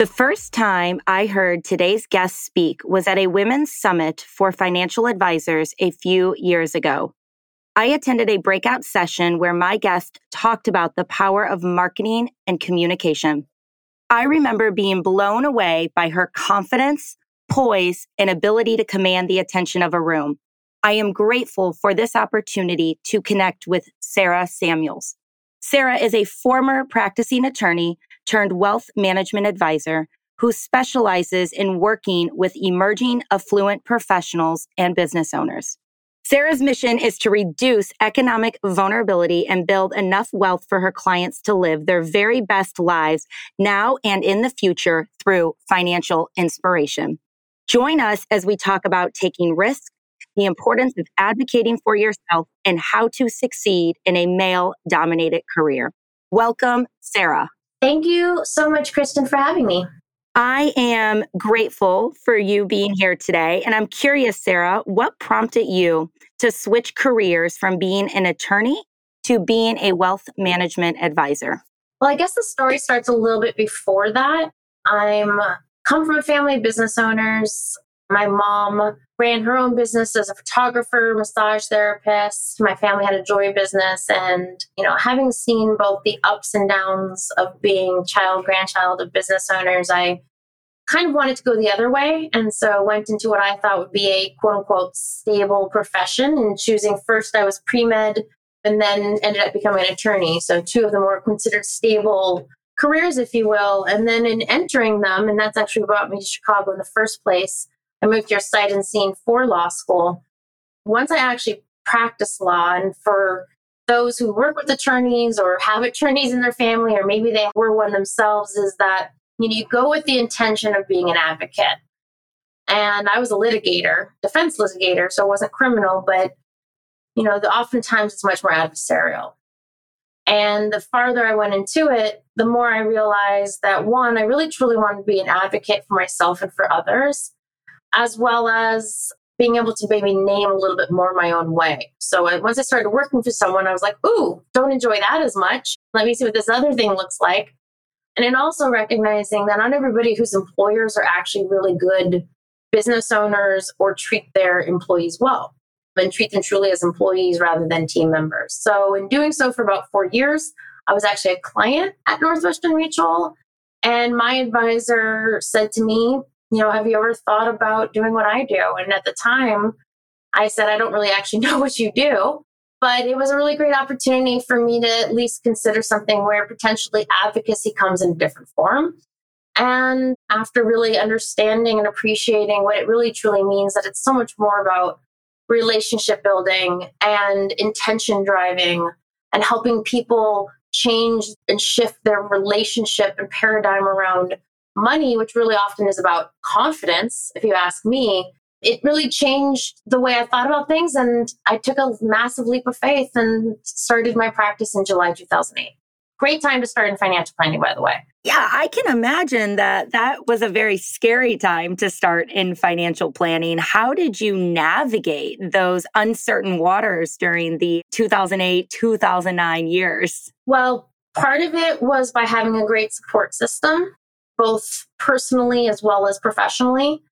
The first time I heard today's guest speak was at a women's summit for financial advisors a few years ago. I attended a breakout session where my guest talked about the power of marketing and communication. I remember being blown away by her confidence, poise, and ability to command the attention of a room. I am grateful for this opportunity to connect with Sarah Samuels. Sarah is a former practicing attorney turned wealth management advisor who specializes in working with emerging affluent professionals and business owners. Sarah's mission is to reduce economic vulnerability and build enough wealth for her clients to live their very best lives now and in the future through financial inspiration. Join us as we talk about taking risks, the importance of advocating for yourself, and how to succeed in a male dominated career. Welcome, Sarah. Thank you so much, Kristen, for having me. I am grateful for you being here today. And I'm curious, Sarah, what prompted you to switch careers from being an attorney to being a wealth management advisor? Well, I guess the story starts a little bit before that. I'm come from a family of business owners. My mom ran her own business as a photographer, massage therapist. My family had a jewelry business. And, you know, having seen both the ups and downs of being child, grandchild of business owners, I kind of wanted to go the other way. And so went into what I thought would be a quote unquote stable profession and choosing first I was pre med and then ended up becoming an attorney. So two of them were considered stable careers, if you will. And then in entering them, and that's actually brought me to Chicago in the first place, I moved here sight unseen for law school. Once I actually practiced law, and for those who work with attorneys or have attorneys in their family, or maybe they were one themselves, is that you know you go with the intention of being an advocate. And I was a litigator, defense litigator, so it wasn't criminal, but you know, the, oftentimes it's much more adversarial. And the farther I went into it, the more I realized that one, I really truly wanted to be an advocate for myself and for others as well as being able to maybe name a little bit more my own way. So I, once I started working for someone, I was like, ooh, don't enjoy that as much. Let me see what this other thing looks like. And then also recognizing that not everybody whose employers are actually really good business owners or treat their employees well and treat them truly as employees rather than team members. So in doing so for about four years, I was actually a client at Northwestern Mutual. And my advisor said to me, you know, have you ever thought about doing what I do? And at the time, I said, I don't really actually know what you do, but it was a really great opportunity for me to at least consider something where potentially advocacy comes in a different form. And after really understanding and appreciating what it really truly means, that it's so much more about relationship building and intention driving and helping people change and shift their relationship and paradigm around money, which really often is about confidence, if you ask me, it really changed the way I thought about things. And I took a massive leap of faith and started my practice in July 2008. Great time to start in financial planning, by the way. Yeah, I can imagine that that was a very scary time to start in financial planning. How did you navigate those uncertain waters during the 2008 2009 years? Well, part of it was by having a great support system both personally as well as professionally.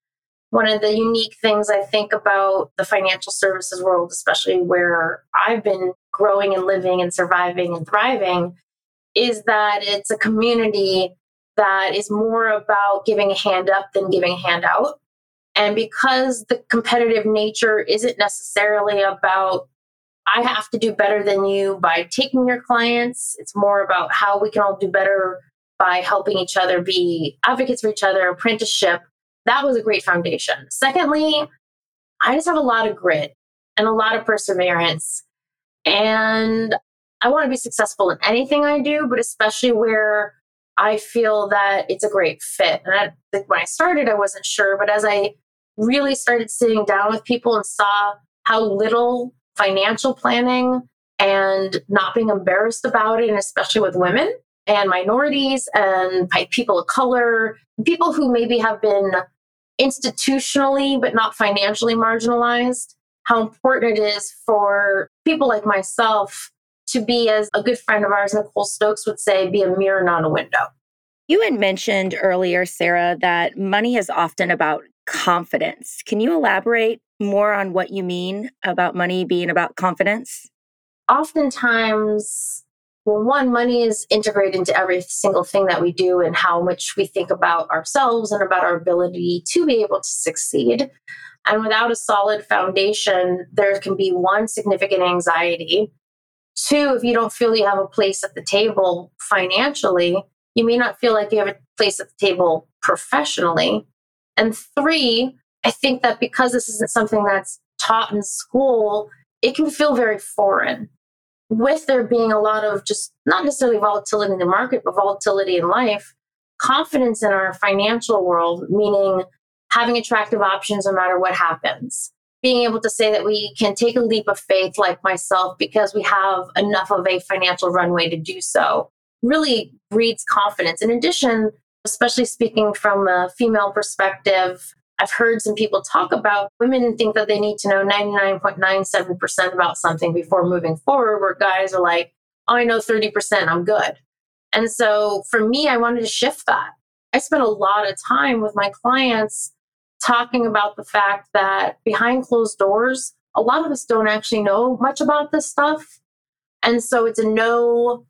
One of the unique things I think about the financial services world, especially where I've been growing and living and surviving and thriving, is that it's a community that is more about giving a hand up than giving a hand out. And because the competitive nature isn't necessarily about, I have to do better than you by taking your clients, it's more about how we can all do better by helping each other be advocates for each other, apprenticeship. That was a great foundation. Secondly, I just have a lot of grit and a lot of perseverance. And I want to be successful in anything I do, but especially where I feel that it's a great fit. And I, when I started, I wasn't sure, but as I really started sitting down with people and saw how little financial planning and not being embarrassed about it, and especially with women and minorities and people of color, people who maybe have been institutionally but not financially marginalized, how important it is for people like myself to be, as a good friend of ours, Nicole Stokes would say, be a mirror, not a window. You had mentioned earlier, Sarah, that money is often about confidence. Can you elaborate more on what you mean about money being about confidence? Oftentimes, well, one, money is integrated into every single thing that we do and how much we think about ourselves and about our ability to be able to succeed. And without a solid foundation, there can be one significant anxiety. Two, if you don't feel you have a place at the table financially, you may not feel like you have a place at the table professionally. And three, I think that because this isn't something that's taught in school, it can feel very foreign. With there being a lot of just not necessarily volatility in the market, but volatility in life, confidence in our financial world, meaning having attractive options no matter what happens. Being able to say that we can take a leap of faith, like myself, because we have enough of a financial runway to do so, really breeds confidence. In addition, especially speaking from a female perspective, I've heard some people talk about women think that they need to know 99.97% about something before moving forward, where guys are like, oh, I know 30%, I'm good. And so for me, I wanted to shift that. I spent a lot of time with my clients talking about the fact that behind closed doors, a lot of us don't actually know much about this stuff. And so it's a no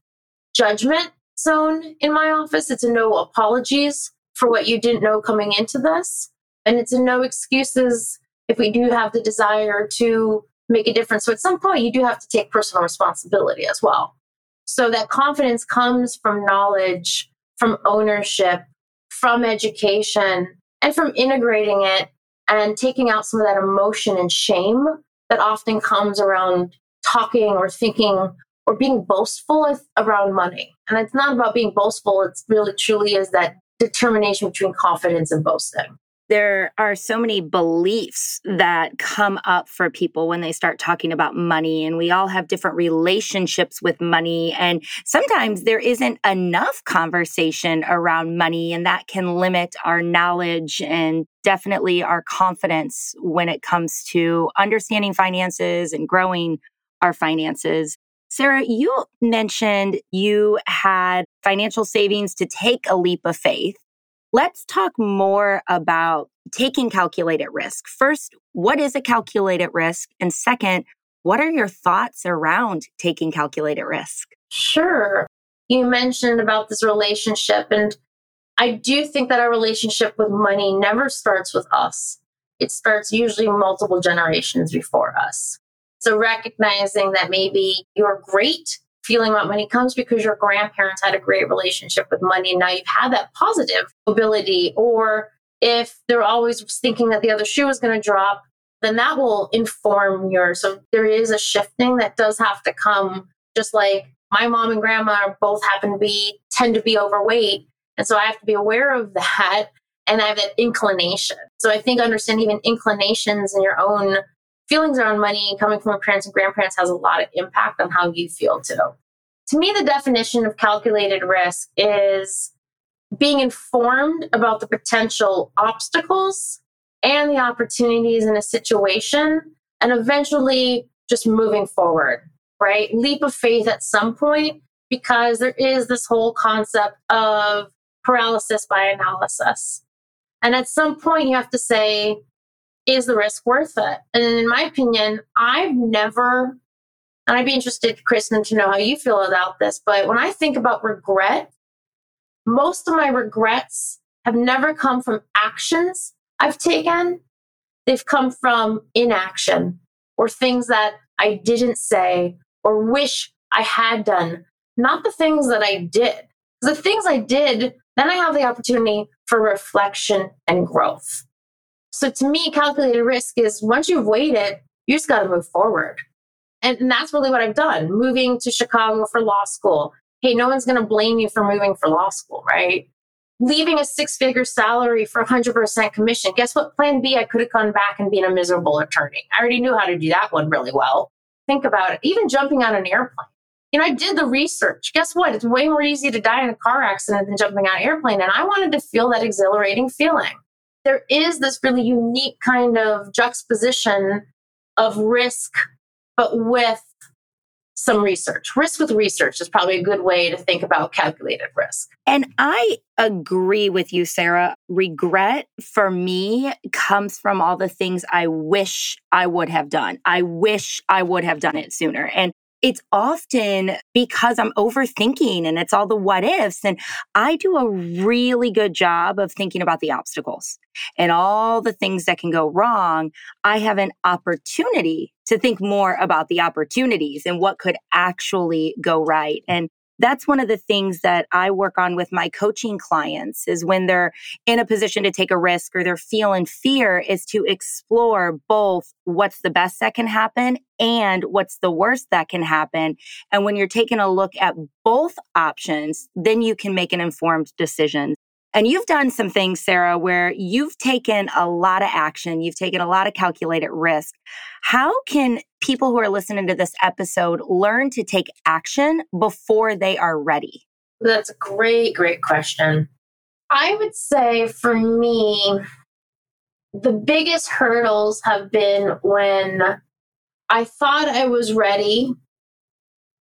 judgment zone in my office. It's a no apologies for what you didn't know coming into this. And it's a no excuses if we do have the desire to make a difference. So at some point, you do have to take personal responsibility as well. So that confidence comes from knowledge, from ownership, from education, and from integrating it and taking out some of that emotion and shame that often comes around talking or thinking or being boastful around money. And it's not about being boastful, it's really truly is that determination between confidence and boasting there are so many beliefs that come up for people when they start talking about money and we all have different relationships with money and sometimes there isn't enough conversation around money and that can limit our knowledge and definitely our confidence when it comes to understanding finances and growing our finances. Sarah, you mentioned you had financial savings to take a leap of faith. Let's talk more about taking calculated risk. First, what is a calculated risk? And second, what are your thoughts around taking calculated risk? Sure. You mentioned about this relationship, and I do think that our relationship with money never starts with us. It starts usually multiple generations before us. So recognizing that maybe you're great feeling about money comes because your grandparents had a great relationship with money. And now you've had that positive ability or if they're always thinking that the other shoe is going to drop then that will inform your so there is a shifting that does have to come just like my mom and grandma both happen to be tend to be overweight and so i have to be aware of that and i have that inclination. So i think understanding even inclinations in your own feelings around money coming from parents and grandparents has a lot of impact on how you feel too. To me, the definition of calculated risk is being informed about the potential obstacles and the opportunities in a situation and eventually just moving forward, right? Leap of faith at some point because there is this whole concept of paralysis by analysis. And at some point, you have to say, is the risk worth it? And in my opinion, I've never, and I'd be interested, Kristen, to know how you feel about this, but when I think about regret, most of my regrets have never come from actions I've taken. They've come from inaction or things that I didn't say or wish I had done, not the things that I did. The things I did, then I have the opportunity for reflection and growth. So to me, calculated risk is once you've weighed it, you just got to move forward. And, and that's really what I've done. Moving to Chicago for law school. Hey, no one's going to blame you for moving for law school, right? leaving a six figure salary for 100% commission. Guess what? Plan B, I could have gone back and been a miserable attorney. I already knew how to do that one really well. Think about it. Even jumping on an airplane. You know, I did the research. Guess what? It's way more easy to die in a car accident than jumping on an airplane. And I wanted to feel that exhilarating feeling. There is this really unique kind of juxtaposition of risk, but with some research. Risk with research is probably a good way to think about calculated risk. And I agree with you, Sarah. Regret for me comes from all the things I wish I would have done. I wish I would have done it sooner. And it's often because I'm overthinking and it's all the what ifs. And I do a really good job of thinking about the obstacles and all the things that can go wrong. I have an opportunity to think more about the opportunities and what could actually go right. And that's one of the things that I work on with my coaching clients is when they're in a position to take a risk or they're feeling fear is to explore both what's the best that can happen and what's the worst that can happen. And when you're taking a look at both options, then you can make an informed decision. And you've done some things, Sarah, where you've taken a lot of action, you've taken a lot of calculated risk. How can people who are listening to this episode learn to take action before they are ready? That's a great, great question. I would say for me, the biggest hurdles have been when I thought I was ready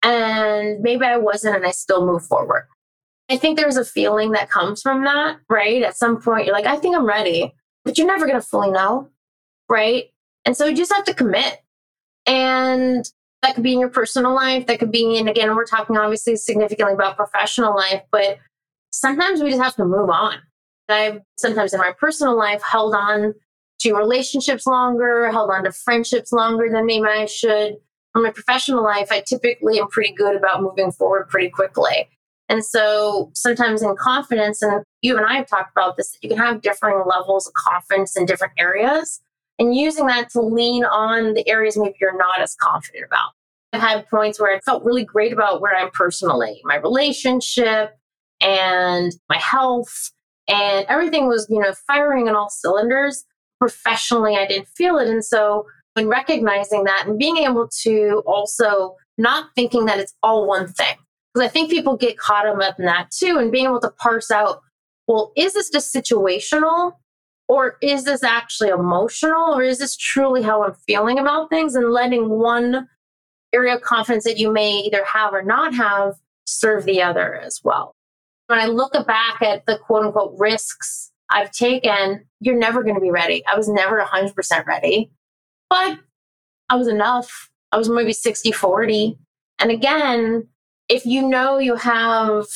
and maybe I wasn't and I still move forward. I think there's a feeling that comes from that, right? At some point, you're like, I think I'm ready, but you're never going to fully know, right? And so you just have to commit. And that could be in your personal life. That could be in, again, we're talking obviously significantly about professional life, but sometimes we just have to move on. I've sometimes in my personal life held on to relationships longer, held on to friendships longer than maybe I should. In my professional life, I typically am pretty good about moving forward pretty quickly. And so sometimes in confidence, and you and I have talked about this, you can have differing levels of confidence in different areas and using that to lean on the areas maybe you're not as confident about. I've had points where I felt really great about where I'm personally, my relationship and my health and everything was, you know, firing on all cylinders. Professionally, I didn't feel it. And so when recognizing that and being able to also not thinking that it's all one thing, because I think people get caught up in that too, and being able to parse out, well, is this just situational? Or is this actually emotional? Or is this truly how I'm feeling about things? And letting one area of confidence that you may either have or not have serve the other as well. When I look back at the quote unquote risks I've taken, you're never going to be ready. I was never 100% ready, but I was enough. I was maybe 60 40. And again, if you know you have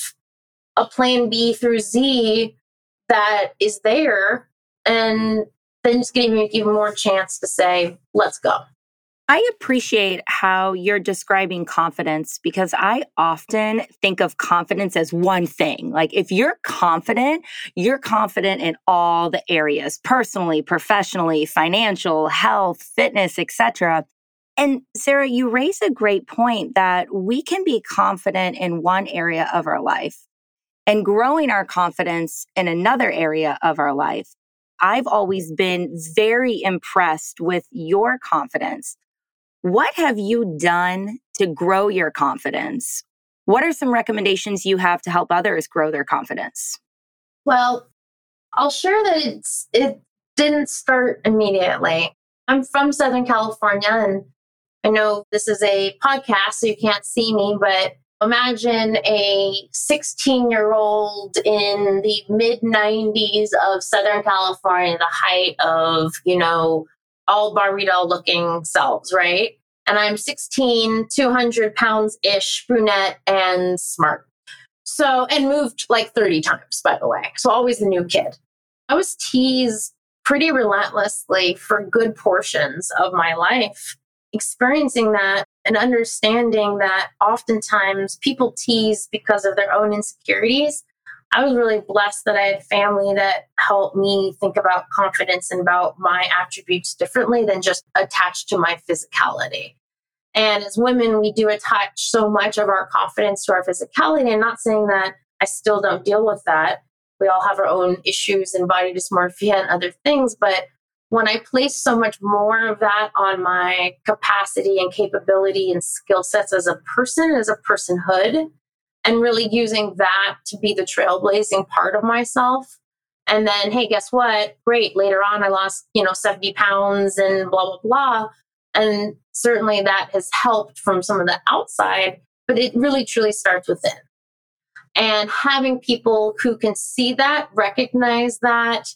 a plan B through Z that is there, and then just giving you even more chance to say, let's go. I appreciate how you're describing confidence because I often think of confidence as one thing. Like if you're confident, you're confident in all the areas, personally, professionally, financial, health, fitness, etc. And Sarah, you raise a great point that we can be confident in one area of our life and growing our confidence in another area of our life. I've always been very impressed with your confidence. What have you done to grow your confidence? What are some recommendations you have to help others grow their confidence? Well, I'll share that it's it didn't start immediately. I'm from Southern California and I know this is a podcast, so you can't see me, but imagine a 16 year old in the mid 90s of Southern California, the height of, you know, all doll looking selves, right? And I'm 16, 200 pounds ish, brunette, and smart. So, and moved like 30 times, by the way. So, always the new kid. I was teased pretty relentlessly for good portions of my life experiencing that and understanding that oftentimes people tease because of their own insecurities. I was really blessed that I had family that helped me think about confidence and about my attributes differently than just attached to my physicality. And as women, we do attach so much of our confidence to our physicality. And not saying that I still don't deal with that, We all have our own issues and body dysmorphia and other things. But when I place so much more of that on my capacity and capability and skill sets as a person, as a personhood, and really using that to be the trailblazing part of myself. And then, hey, guess what? Great. Later on, I lost, you know, 70 pounds and blah, blah, blah. And certainly that has helped from some of the outside, but it really truly starts within. And having people who can see that, recognize that,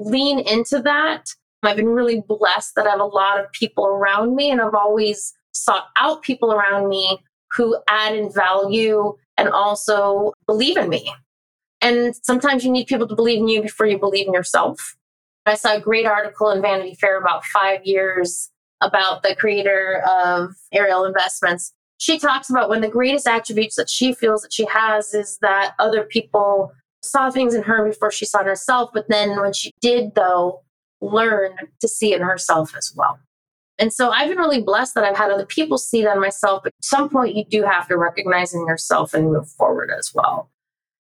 lean into that. I've been really blessed that I have a lot of people around me, and I've always sought out people around me who add in value and also believe in me. And sometimes you need people to believe in you before you believe in yourself. I saw a great article in Vanity Fair about five years about the creator of Ariel Investments. She talks about one of the greatest attributes that she feels that she has is that other people saw things in her before she saw herself. But then when she did, though, learn to see it in herself as well. And so I've been really blessed that I've had other people see that in myself. But at some point, you do have to recognize in yourself and move forward as well.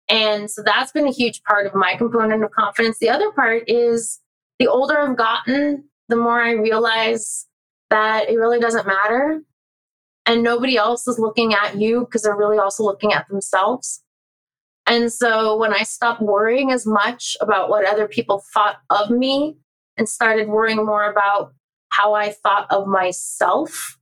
And so that's been a huge part of my component of confidence. The other part is the older I've gotten, the more I realize that it really doesn't matter. And nobody else is looking at you because they're really also looking at themselves. And so when I stopped worrying as much about what other people thought of me and started worrying more about how I thought of myself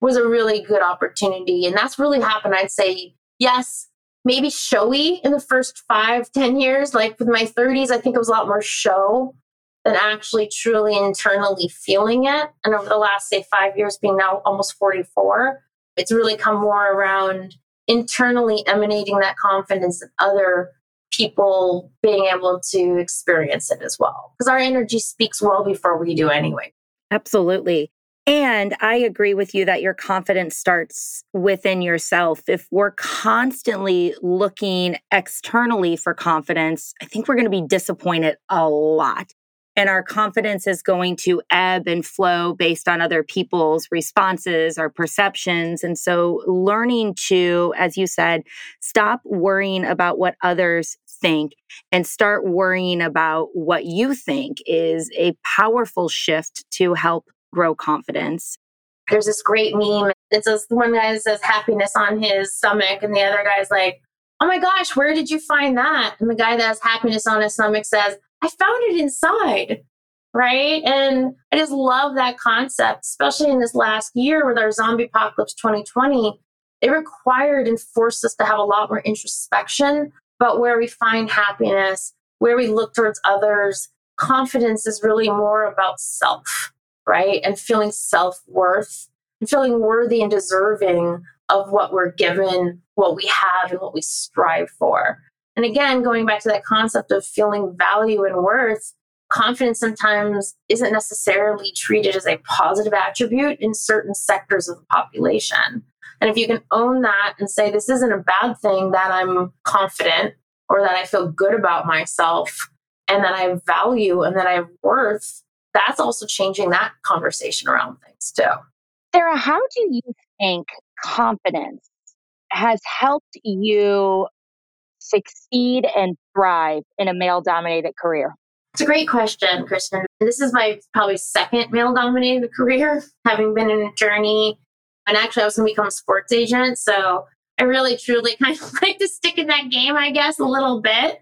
was a really good opportunity. And that's really happened. I'd say, yes, maybe showy in the first five, ten years. Like with my 30s, I think it was a lot more show than actually truly internally feeling it. And over the last, say, five years, being now almost 44, it's really come more around internally emanating that confidence in other people being able to experience it as well. Because our energy speaks well before we do anyway. Absolutely. And I agree with you that your confidence starts within yourself. If we're constantly looking externally for confidence, I think we're going to be disappointed a lot. And our confidence is going to ebb and flow based on other people's responses or perceptions. And so, learning to, as you said, stop worrying about what others think and start worrying about what you think is a powerful shift to help grow confidence. There's this great meme. It says one guy says happiness on his stomach, and the other guy's like, Oh my gosh, where did you find that? And the guy that has happiness on his stomach says, I found it inside. Right. And I just love that concept, especially in this last year with our zombie apocalypse 2020. It required and forced us to have a lot more introspection but where we find happiness, where we look towards others. Confidence is really more about self, right? And feeling self worth and feeling worthy and deserving of what we're given, what we have, and what we strive for. And again, going back to that concept of feeling value and worth, confidence sometimes isn't necessarily treated as a positive attribute in certain sectors of the population. And if you can own that and say, this isn't a bad thing that I'm confident or that I feel good about myself and that I have value and that I have worth, that's also changing that conversation around things too. Sarah, how do you think confidence has helped you succeed and thrive in a male dominated career? It's a great question, Kristen. This is my probably second male dominated career, having been in a journey and actually, I was going to become a sports agent. So I really, truly kind of like to stick in that game, I guess, a little bit.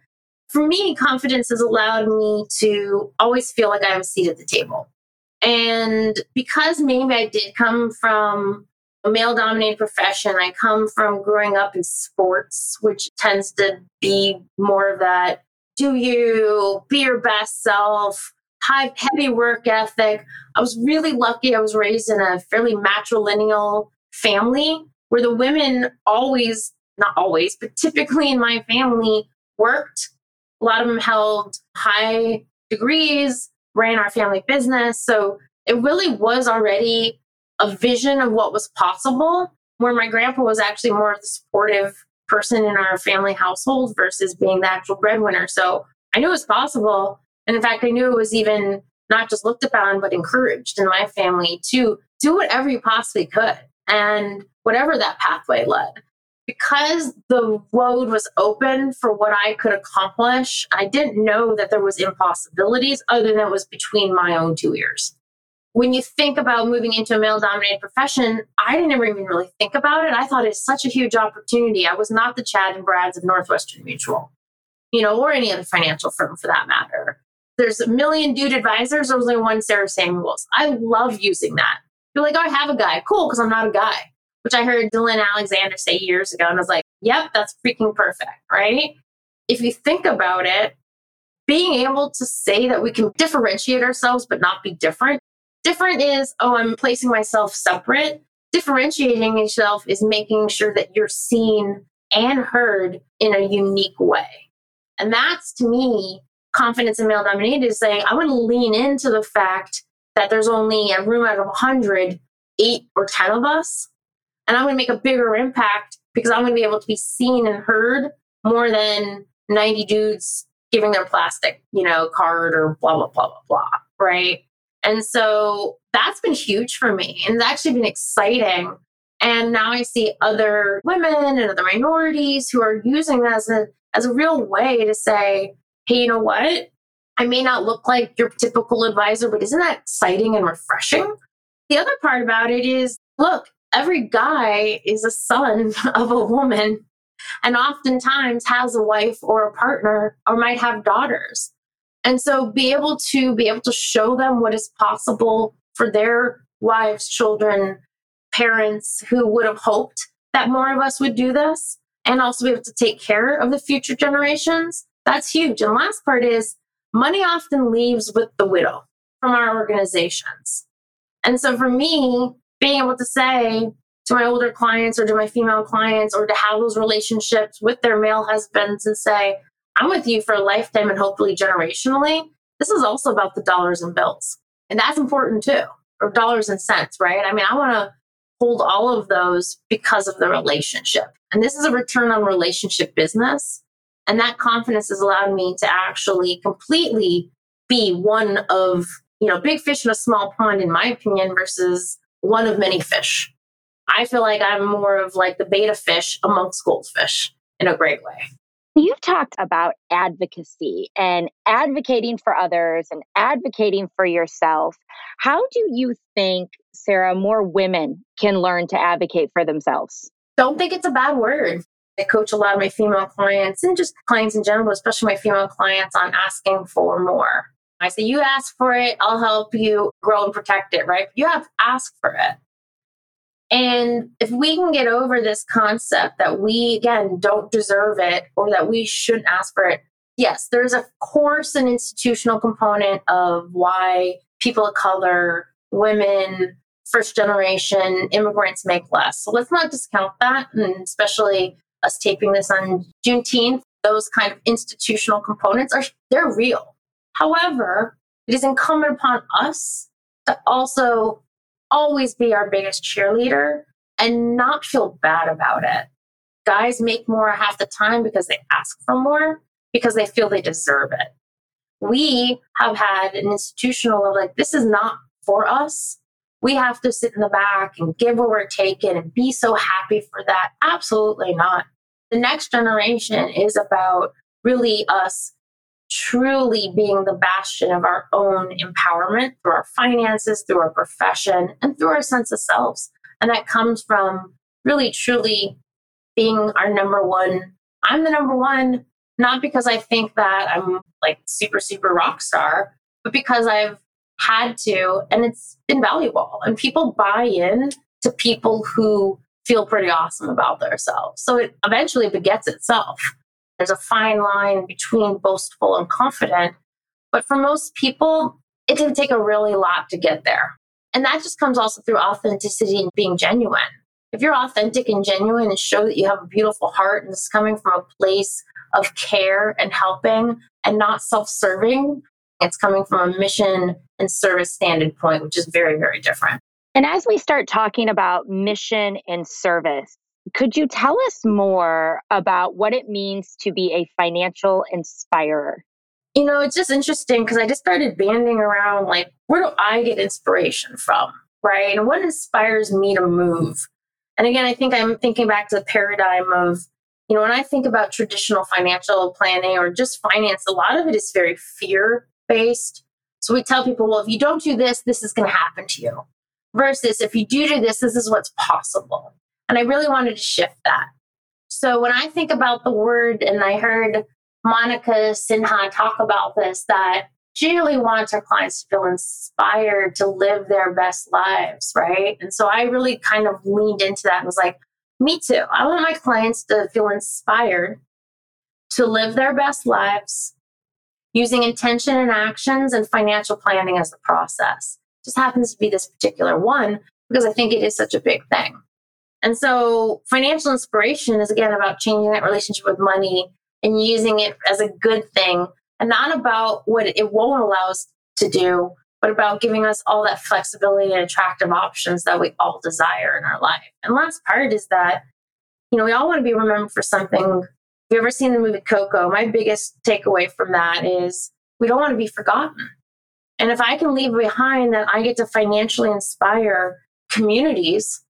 For me, confidence has allowed me to always feel like I have a seat at the table. And because maybe I did come from a male dominated profession, I come from growing up in sports, which tends to be more of that do you be your best self, high, heavy work ethic. I was really lucky. I was raised in a fairly matrilineal family where the women always, not always, but typically in my family worked. A lot of them held high degrees, ran our family business. So it really was already a vision of what was possible, where my grandpa was actually more of the supportive person in our family household versus being the actual breadwinner. So I knew it was possible. And in fact, I knew it was even not just looked upon, but encouraged in my family to do whatever you possibly could and whatever that pathway led. because the road was open for what I could accomplish, I didn't know that there was impossibilities other than it was between my own two ears. When you think about moving into a male dominated profession, I didn't ever even really think about it. I thought it's such a huge opportunity. I was not the Chad and Brads of Northwestern Mutual, you know, or any other financial firm for that matter. There's a million dude advisors, there's only one Sarah Samuels. I love using that. You're like, oh, I have a guy. Cool, because I'm not a guy which I heard Dylan Alexander say years ago. And I was like, yep, that's freaking perfect, right? If you think about it, being able to say that we can differentiate ourselves but not be different. Different is, oh, I'm placing myself separate. Differentiating yourself is making sure that you're seen and heard in a unique way. And that's to me, confidence in male dominated is saying, I to lean into the fact that there's only a room out of 100, eight or 10 of us and I'm going to make a bigger impact because I'm going to be able to be seen and heard more than 90 dudes giving their plastic, you know, card or blah, blah, blah, blah, blah. Right. And so that's been huge for me. And it's actually been exciting. And now I see other women and other minorities who are using that as a, as a real way to say, hey, you know what? I may not look like your typical advisor, but isn't that exciting and refreshing? The other part about it is look, every guy is a son of a woman and oftentimes has a wife or a partner or might have daughters. And so be able to be able to show them what is possible for their wives, children, parents who would have hoped that more of us would do this and also be able to take care of the future generations. That's huge. And the last part is money often leaves with the widow from our organizations. And so for me, being able to say to my older clients or to my female clients or to have those relationships with their male husbands and say, I'm with you for a lifetime and hopefully generationally. This is also about the dollars and bills. And that's important too, or dollars and cents, right? I mean, I want to hold all of those because of the relationship. And this is a return on relationship business. And that confidence has allowed me to actually completely be one of, you know, big fish in a small pond, in my opinion, versus one of many fish. I feel like I'm more of like the betta fish amongst goldfish in a great way. You've talked about advocacy and advocating for others and advocating for yourself. How do you think, Sarah, more women can learn to advocate for themselves? Don't think it's a bad word. I coach a lot of my female clients and just clients in general, especially my female clients, on asking for more. I say, you ask for it, I'll help you grow and protect it, right? You have to ask for it. And if we can get over this concept that we, again, don't deserve it or that we shouldn't ask for it, yes, there's a course and institutional component of why people of color, women, first generation immigrants make less. So let's not discount that. And especially us taping this on Juneteenth, those kind of institutional components are they're real. However, it is incumbent upon us to also always be our biggest cheerleader and not feel bad about it. Guys make more half the time because they ask for more, because they feel they deserve it. We have had an institutional of like, this is not for us. We have to sit in the back and give what we're taking and be so happy for that. Absolutely not. The next generation is about really us truly being the bastion of our own empowerment through our finances, through our profession, and through our sense of selves. And that comes from really, truly being our number one. I'm the number one, not because I think that I'm like super, super rock star, but because I've had to, and it's invaluable. And people buy in to people who feel pretty awesome about themselves. So it eventually begets itself. There's a fine line between boastful and confident. But for most people, it can take a really lot to get there. And that just comes also through authenticity and being genuine. If you're authentic and genuine and show that you have a beautiful heart and it's coming from a place of care and helping and not self serving, it's coming from a mission and service standpoint, which is very, very different. And as we start talking about mission and service, could you tell us more about what it means to be a financial inspirer? You know, it's just interesting because I just started banding around like, where do I get inspiration from? Right. And what inspires me to move? And again, I think I'm thinking back to the paradigm of, you know, when I think about traditional financial planning or just finance, a lot of it is very fear based. So we tell people, well, if you don't do this, this is going to happen to you. Versus if you do do this, this is what's possible. And I really wanted to shift that. So when I think about the word, and I heard Monica Sinha talk about this, that she really wants her clients to feel inspired to live their best lives, right? And so I really kind of leaned into that and was like, me too. I want my clients to feel inspired to live their best lives using intention and actions and financial planning as the process. Just happens to be this particular one because I think it is such a big thing. And so financial inspiration is again about changing that relationship with money and using it as a good thing and not about what it won't allow us to do, but about giving us all that flexibility and attractive options that we all desire in our life. And last part is that, you know, we all want to be remembered for something. Have you ever seen the movie Coco? My biggest takeaway from that is we don't want to be forgotten. And if I can leave behind that I get to financially inspire communities,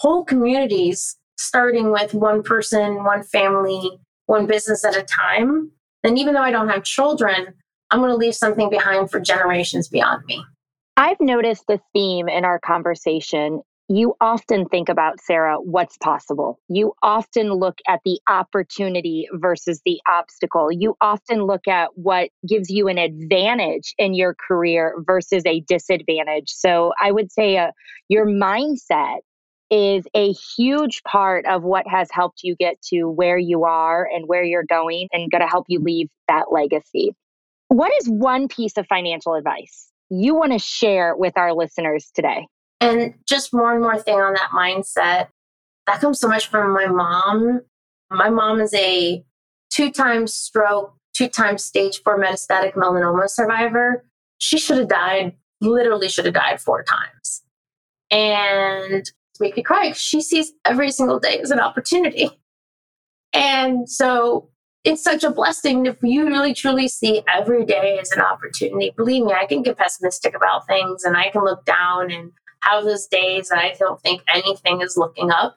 whole communities, starting with one person, one family, one business at a time, then even though I don't have children, I'm going to leave something behind for generations beyond me. I've noticed this theme in our conversation. You often think about, Sarah, what's possible. You often look at the opportunity versus the obstacle. You often look at what gives you an advantage in your career versus a disadvantage. So I would say uh, your mindset is a huge part of what has helped you get to where you are and where you're going and going to help you leave that legacy. What is one piece of financial advice you want to share with our listeners today? And just and more thing on that mindset. That comes so much from my mom. My mom is a two times stroke, two times stage four metastatic melanoma survivor. She should have died, literally should have died four times. And make me cry she sees every single day as an opportunity. And so it's such a blessing if you really truly see every day as an opportunity. Believe me, I can get pessimistic about things and I can look down and have those days and I don't think anything is looking up.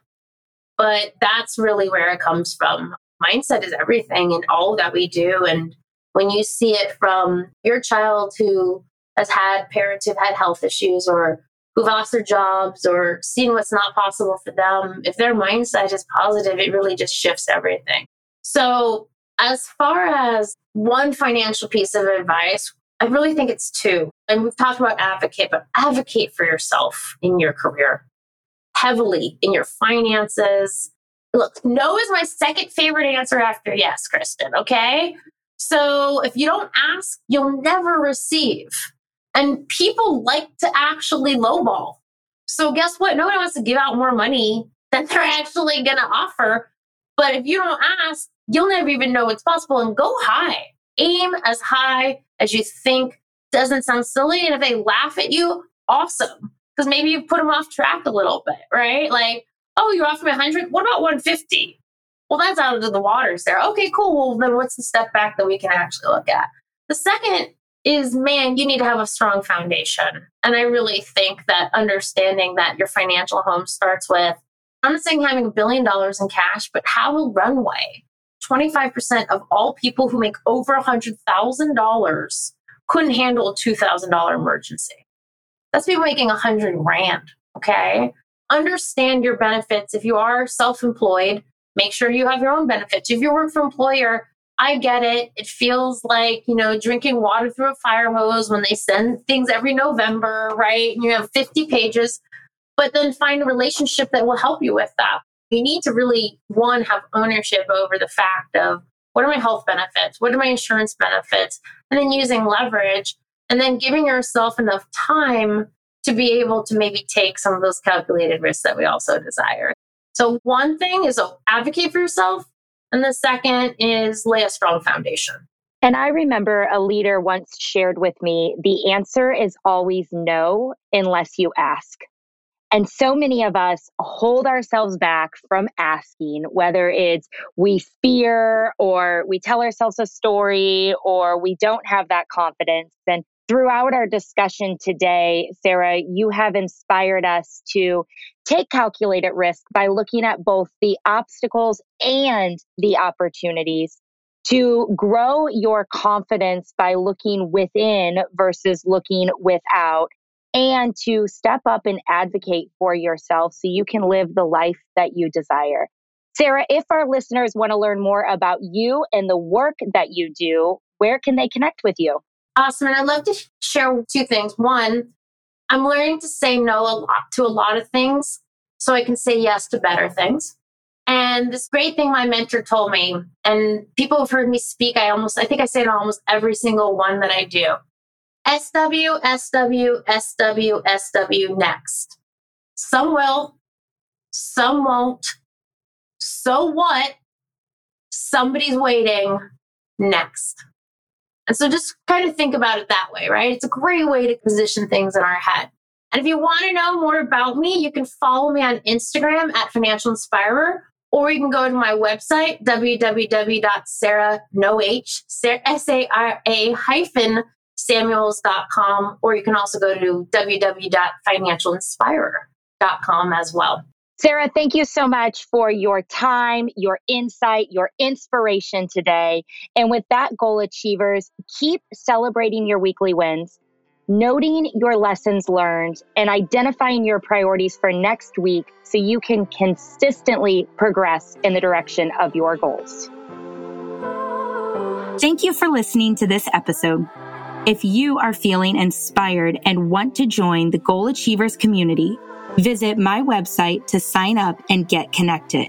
But that's really where it comes from. Mindset is everything in all that we do. And when you see it from your child who has had parents who've had health issues or who've lost their jobs or seen what's not possible for them, if their mindset is positive, it really just shifts everything. So, as far as one financial piece of advice, I really think it's two. And we've talked about advocate, but advocate for yourself in your career heavily in your finances. Look, no is my second favorite answer after yes, Kristen. Okay. So if you don't ask, you'll never receive. And people like to actually lowball. So guess what? No one wants to give out more money than they're actually going to offer. But if you don't ask, you'll never even know it's possible and go high. Aim as high as you think doesn't sound silly. And if they laugh at you, awesome. Because maybe you put them off track a little bit, right? Like, oh, you offered me 100. What about 150? Well, that's out of the waters there. Okay, cool. Well, then what's the step back that we can actually look at? The second is man, you need to have a strong foundation. And I really think that understanding that your financial home starts with, I'm not saying having a billion dollars in cash, but have a runway. 25% of all people who make over $100,000 couldn't handle a $2,000 emergency. That's people making 100 grand. Okay. Understand your benefits. If you are self employed, make sure you have your own benefits. If you work for employer, I get it. It feels like, you know, drinking water through a fire hose when they send things every November, right? And you have 50 pages, but then find a relationship that will help you with that. You need to really, one, have ownership over the fact of what are my health benefits? What are my insurance benefits? And then using leverage and then giving yourself enough time to be able to maybe take some of those calculated risks that we also desire. So, one thing is advocate for yourself, and the second is lay a strong foundation. And I remember a leader once shared with me the answer is always no unless you ask. And so many of us hold ourselves back from asking, whether it's we fear or we tell ourselves a story or we don't have that confidence. And Throughout our discussion today, Sarah, you have inspired us to take calculated risk by looking at both the obstacles and the opportunities to grow your confidence by looking within versus looking without and to step up and advocate for yourself so you can live the life that you desire. Sarah, if our listeners want to learn more about you and the work that you do, where can they connect with you? Awesome. And I'd love to share two things. One, I'm learning to say no a lot to a lot of things so I can say yes to better things. And this great thing my mentor told me, and people have heard me speak, I almost, I think I say it almost every single one that I do. SW, SW, SW, SW next. Some will, some won't. So what? Somebody's waiting next. And so just kind of think about it that way, right? It's a great way to position things in our head. And if you want to know more about me, you can follow me on Instagram at Financial Inspirer, or you can go to my website, www.sarahnoh, S-A-R-A hyphen samuels.com, or you can also go to www.financialinspirer.com as well. Sarah, thank you so much for your time, your insight, your inspiration today. And with that, goal achievers, keep celebrating your weekly wins, noting your lessons learned, and identifying your priorities for next week so you can consistently progress in the direction of your goals. Thank you for listening to this episode. If you are feeling inspired and want to join the Goal Achievers community, Visit my website to sign up and get connected.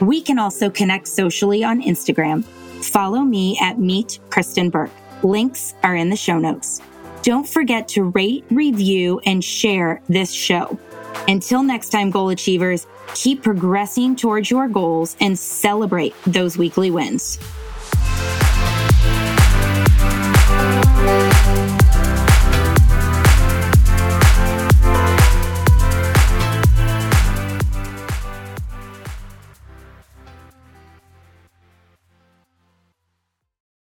We can also connect socially on Instagram. Follow me at Meet Kristen Burke. Links are in the show notes. Don't forget to rate, review, and share this show. Until next time, goal achievers, keep progressing towards your goals and celebrate those weekly wins.